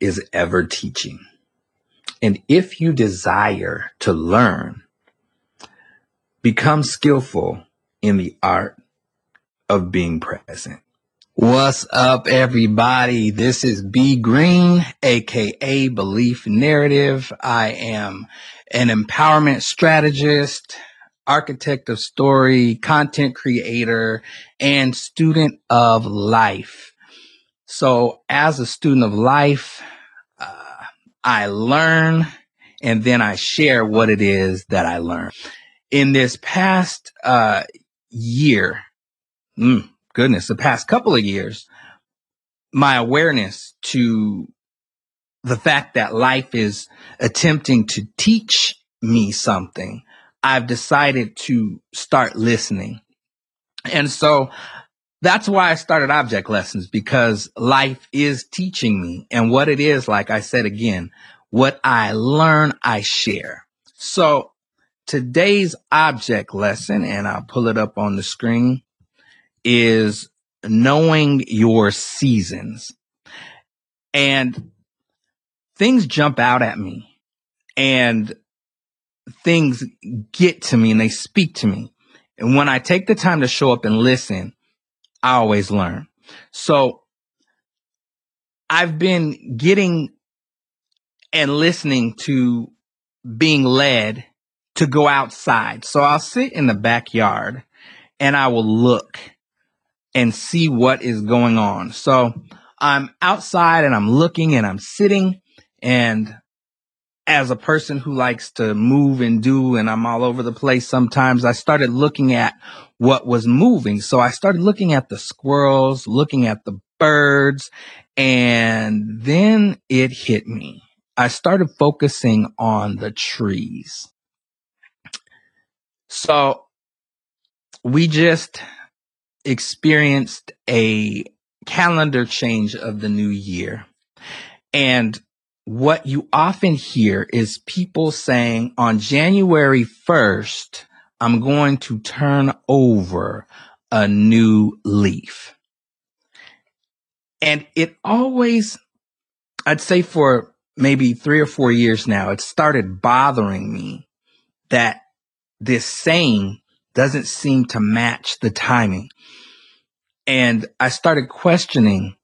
is ever teaching. And if you desire to learn, become skillful in the art of being present. What's up, everybody? This is B Green, aka Belief Narrative. I am an empowerment strategist, architect of story, content creator, and student of life. So, as a student of life, uh, I learn and then I share what it is that I learn. In this past uh, year, mm, goodness, the past couple of years, my awareness to the fact that life is attempting to teach me something, I've decided to start listening. And so that's why I started object lessons because life is teaching me. And what it is, like I said again, what I learn, I share. So today's object lesson, and I'll pull it up on the screen, is knowing your seasons. And things jump out at me and things get to me and they speak to me. And when I take the time to show up and listen, I always learn. So I've been getting and listening to being led to go outside. So I'll sit in the backyard and I will look and see what is going on. So I'm outside and I'm looking and I'm sitting and as a person who likes to move and do and I'm all over the place sometimes, I started looking at what was moving. So I started looking at the squirrels, looking at the birds, and then it hit me. I started focusing on the trees. So we just experienced a calendar change of the new year. And what you often hear is people saying on January 1st, I'm going to turn over a new leaf. And it always, I'd say for maybe three or four years now, it started bothering me that this saying doesn't seem to match the timing. And I started questioning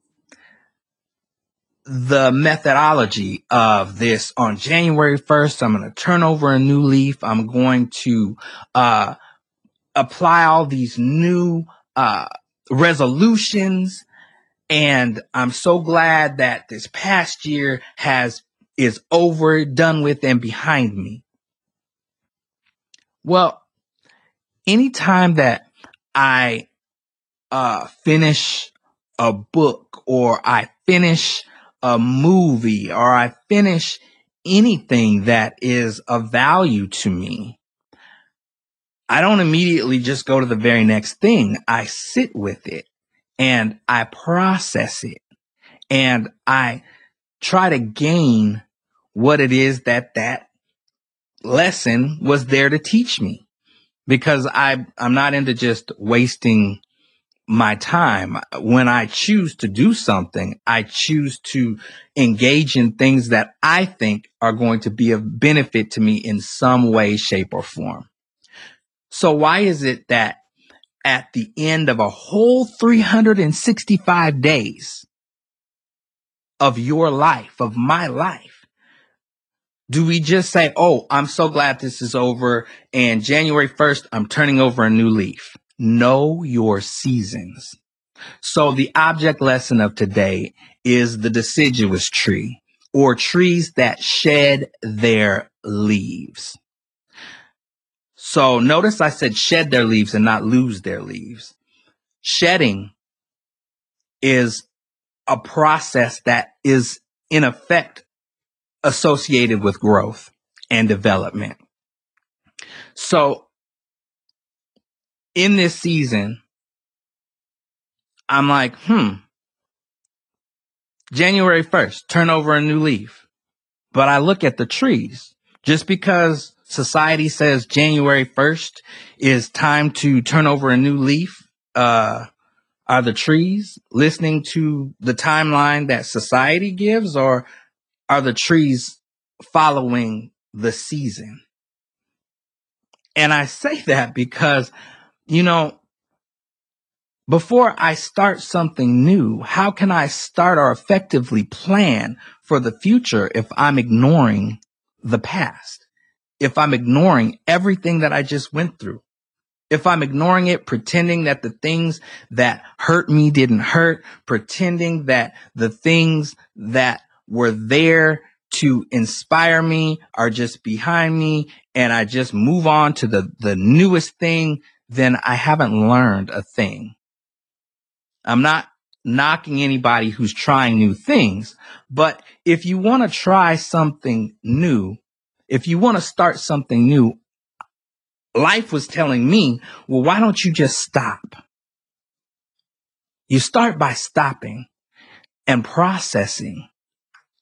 the methodology of this on January 1st. I'm going to turn over a new leaf. I'm going to, uh, apply all these new, uh, resolutions. And I'm so glad that this past year has, is over, done with and behind me. Well, anytime that I uh, finish a book or I finish a movie or I finish anything that is of value to me, I don't immediately just go to the very next thing. I sit with it and I process it and I try to gain what it is that that lesson was there to teach me because I, I'm not into just wasting my time. When I choose to do something, I choose to engage in things that I think are going to be of benefit to me in some way, shape, or form. So why is it that at the end of a whole 365 days of your life, of my life, do we just say, Oh, I'm so glad this is over. And January 1st, I'm turning over a new leaf know your seasons. So the object lesson of today is the deciduous tree or trees that shed their leaves. So notice I said shed their leaves and not lose their leaves. Shedding is a process that is in effect associated with growth and development. So in this season, I'm like, hmm, January 1st, turn over a new leaf. But I look at the trees. Just because society says January 1st is time to turn over a new leaf, uh, are the trees listening to the timeline that society gives or are the trees following the season. And I say that because, you know, before I start something new, how can I start or effectively plan for the future if I'm ignoring the past? If I'm ignoring everything that I just went through? If I'm ignoring it, pretending that the things that hurt me didn't hurt, pretending that the things that were there to inspire me are just behind me and I just move on to the, the newest thing, then I haven't learned a thing. I'm not knocking anybody who's trying new things, but if you want to try something new, if you want to start something new, life was telling me, well, why don't you just stop? You start by stopping and processing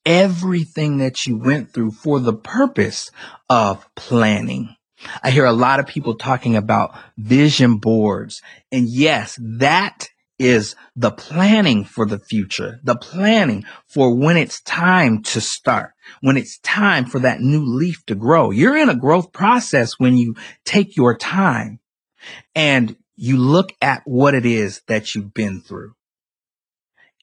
everything that you went through for the purpose of planning. I hear a lot of people talking about vision boards. And yes, that is the planning for the future, the planning for when it's time to start, when it's time for that new leaf to grow. You're in a growth process when you take your time and you look at what it is that you've been through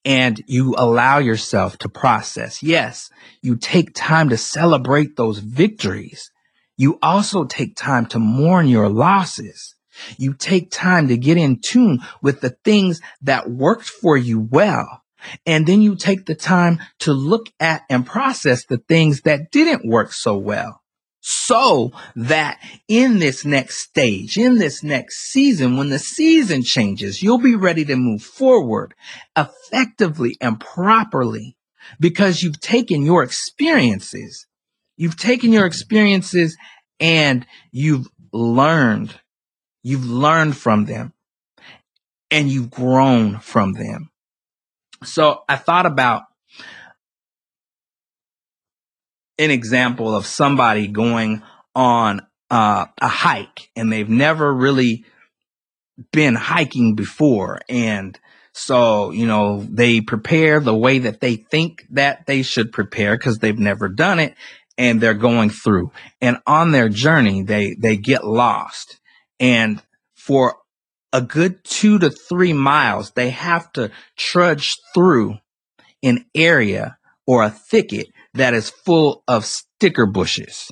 and you allow yourself to process. Yes, you take time to celebrate those victories. You also take time to mourn your losses. You take time to get in tune with the things that worked for you well. And then you take the time to look at and process the things that didn't work so well so that in this next stage, in this next season, when the season changes, you'll be ready to move forward effectively and properly because you've taken your experiences. You've taken your experiences and you've learned. You've learned from them and you've grown from them. So I thought about an example of somebody going on uh, a hike and they've never really been hiking before. And so, you know, they prepare the way that they think that they should prepare because they've never done it and they're going through. And on their journey, they, they get lost. And for a good two to three miles, they have to trudge through an area or a thicket that is full of sticker bushes.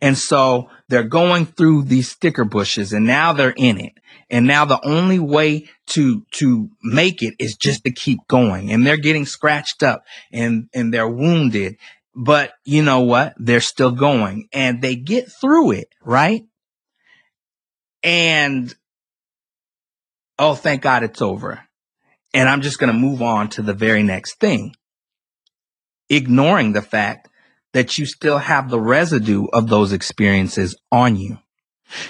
And so they're going through these sticker bushes and now they're in it. And now the only way to, to make it is just to keep going and they're getting scratched up and, and they're wounded. But you know what? They're still going and they get through it, right? And oh, thank God it's over. And I'm just going to move on to the very next thing ignoring the fact that you still have the residue of those experiences on you.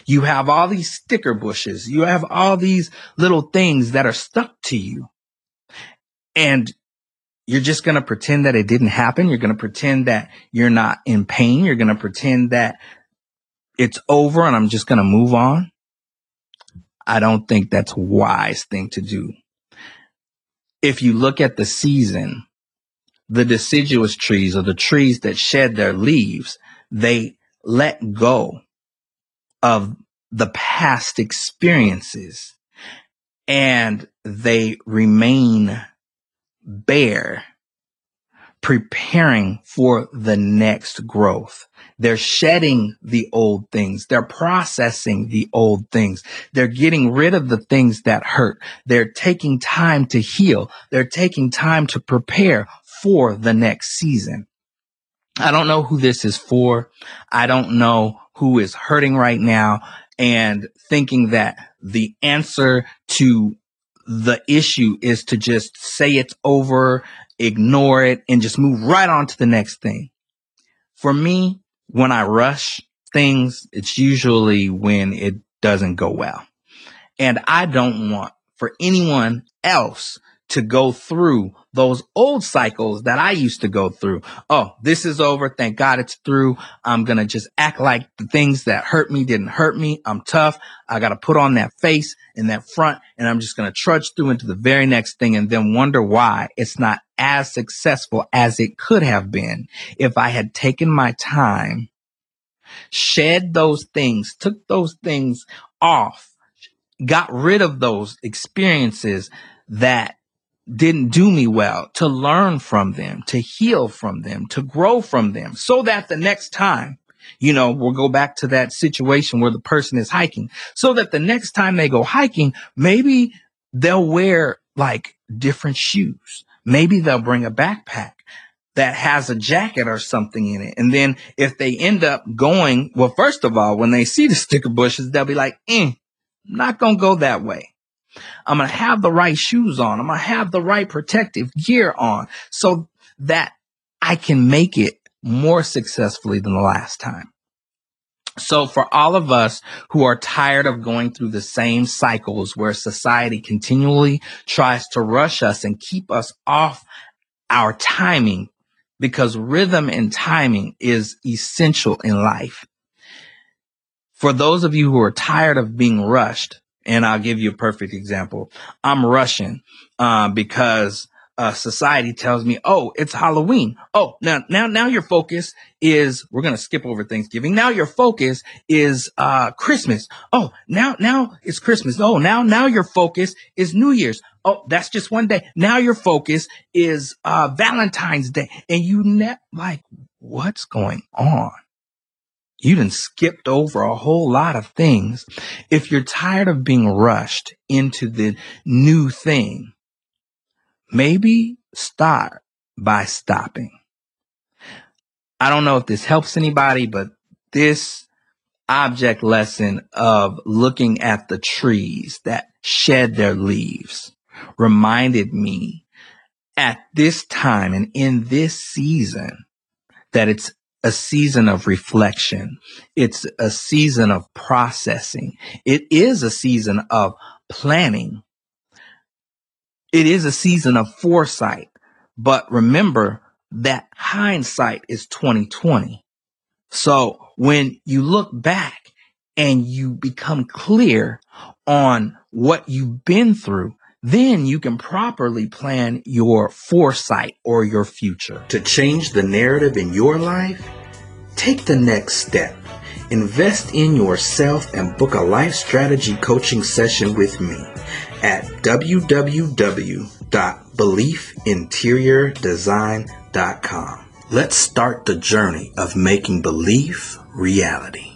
You have all these sticker bushes. You have all these little things that are stuck to you. And you're just going to pretend that it didn't happen. You're going to pretend that you're not in pain. You're going to pretend that it's over and I'm just going to move on. I don't think that's a wise thing to do. If you look at the season the deciduous trees or the trees that shed their leaves, they let go of the past experiences and they remain bare preparing for the next growth. They're shedding the old things. They're processing the old things. They're getting rid of the things that hurt. They're taking time to heal. They're taking time to prepare for the next season. I don't know who this is for. I don't know who is hurting right now and thinking that the answer to the issue is to just say it's over, ignore it, and just move right on to the next thing. For me, when I rush things, it's usually when it doesn't go well. And I don't want for anyone else to go through those old cycles that I used to go through. Oh, this is over. Thank God it's through. I'm going to just act like the things that hurt me didn't hurt me. I'm tough. I got to put on that face and that front and I'm just going to trudge through into the very next thing and then wonder why it's not as successful as it could have been if I had taken my time, shed those things, took those things off, got rid of those experiences that didn't do me well, to learn from them, to heal from them, to grow from them, so that the next time, you know, we'll go back to that situation where the person is hiking, so that the next time they go hiking, maybe they'll wear like different shoes. Maybe they'll bring a backpack that has a jacket or something in it. And then if they end up going, well, first of all, when they see the sticker bushes, they'll be like, eh, not going to go that way. I'm going to have the right shoes on. I'm going to have the right protective gear on so that I can make it more successfully than the last time. So for all of us who are tired of going through the same cycles where society continually tries to rush us and keep us off our timing because rhythm and timing is essential in life. For those of you who are tired of being rushed, and I'll give you a perfect example. I'm rushing uh, because uh, society tells me, "Oh, it's Halloween." Oh, now, now, now your focus is we're gonna skip over Thanksgiving. Now your focus is uh, Christmas. Oh, now, now it's Christmas. Oh, now, now your focus is New Year's. Oh, that's just one day. Now your focus is uh, Valentine's Day, and you ne- like what's going on? You done skipped over a whole lot of things. If you're tired of being rushed into the new thing, maybe start by stopping. I don't know if this helps anybody, but this object lesson of looking at the trees that shed their leaves reminded me at this time and in this season that it's a season of reflection. It's a season of processing. It is a season of planning. It is a season of foresight. But remember that hindsight is 2020. So when you look back and you become clear on what you've been through, then you can properly plan your foresight or your future. To change the narrative in your life, take the next step. Invest in yourself and book a life strategy coaching session with me at www.beliefinteriordesign.com. Let's start the journey of making belief reality.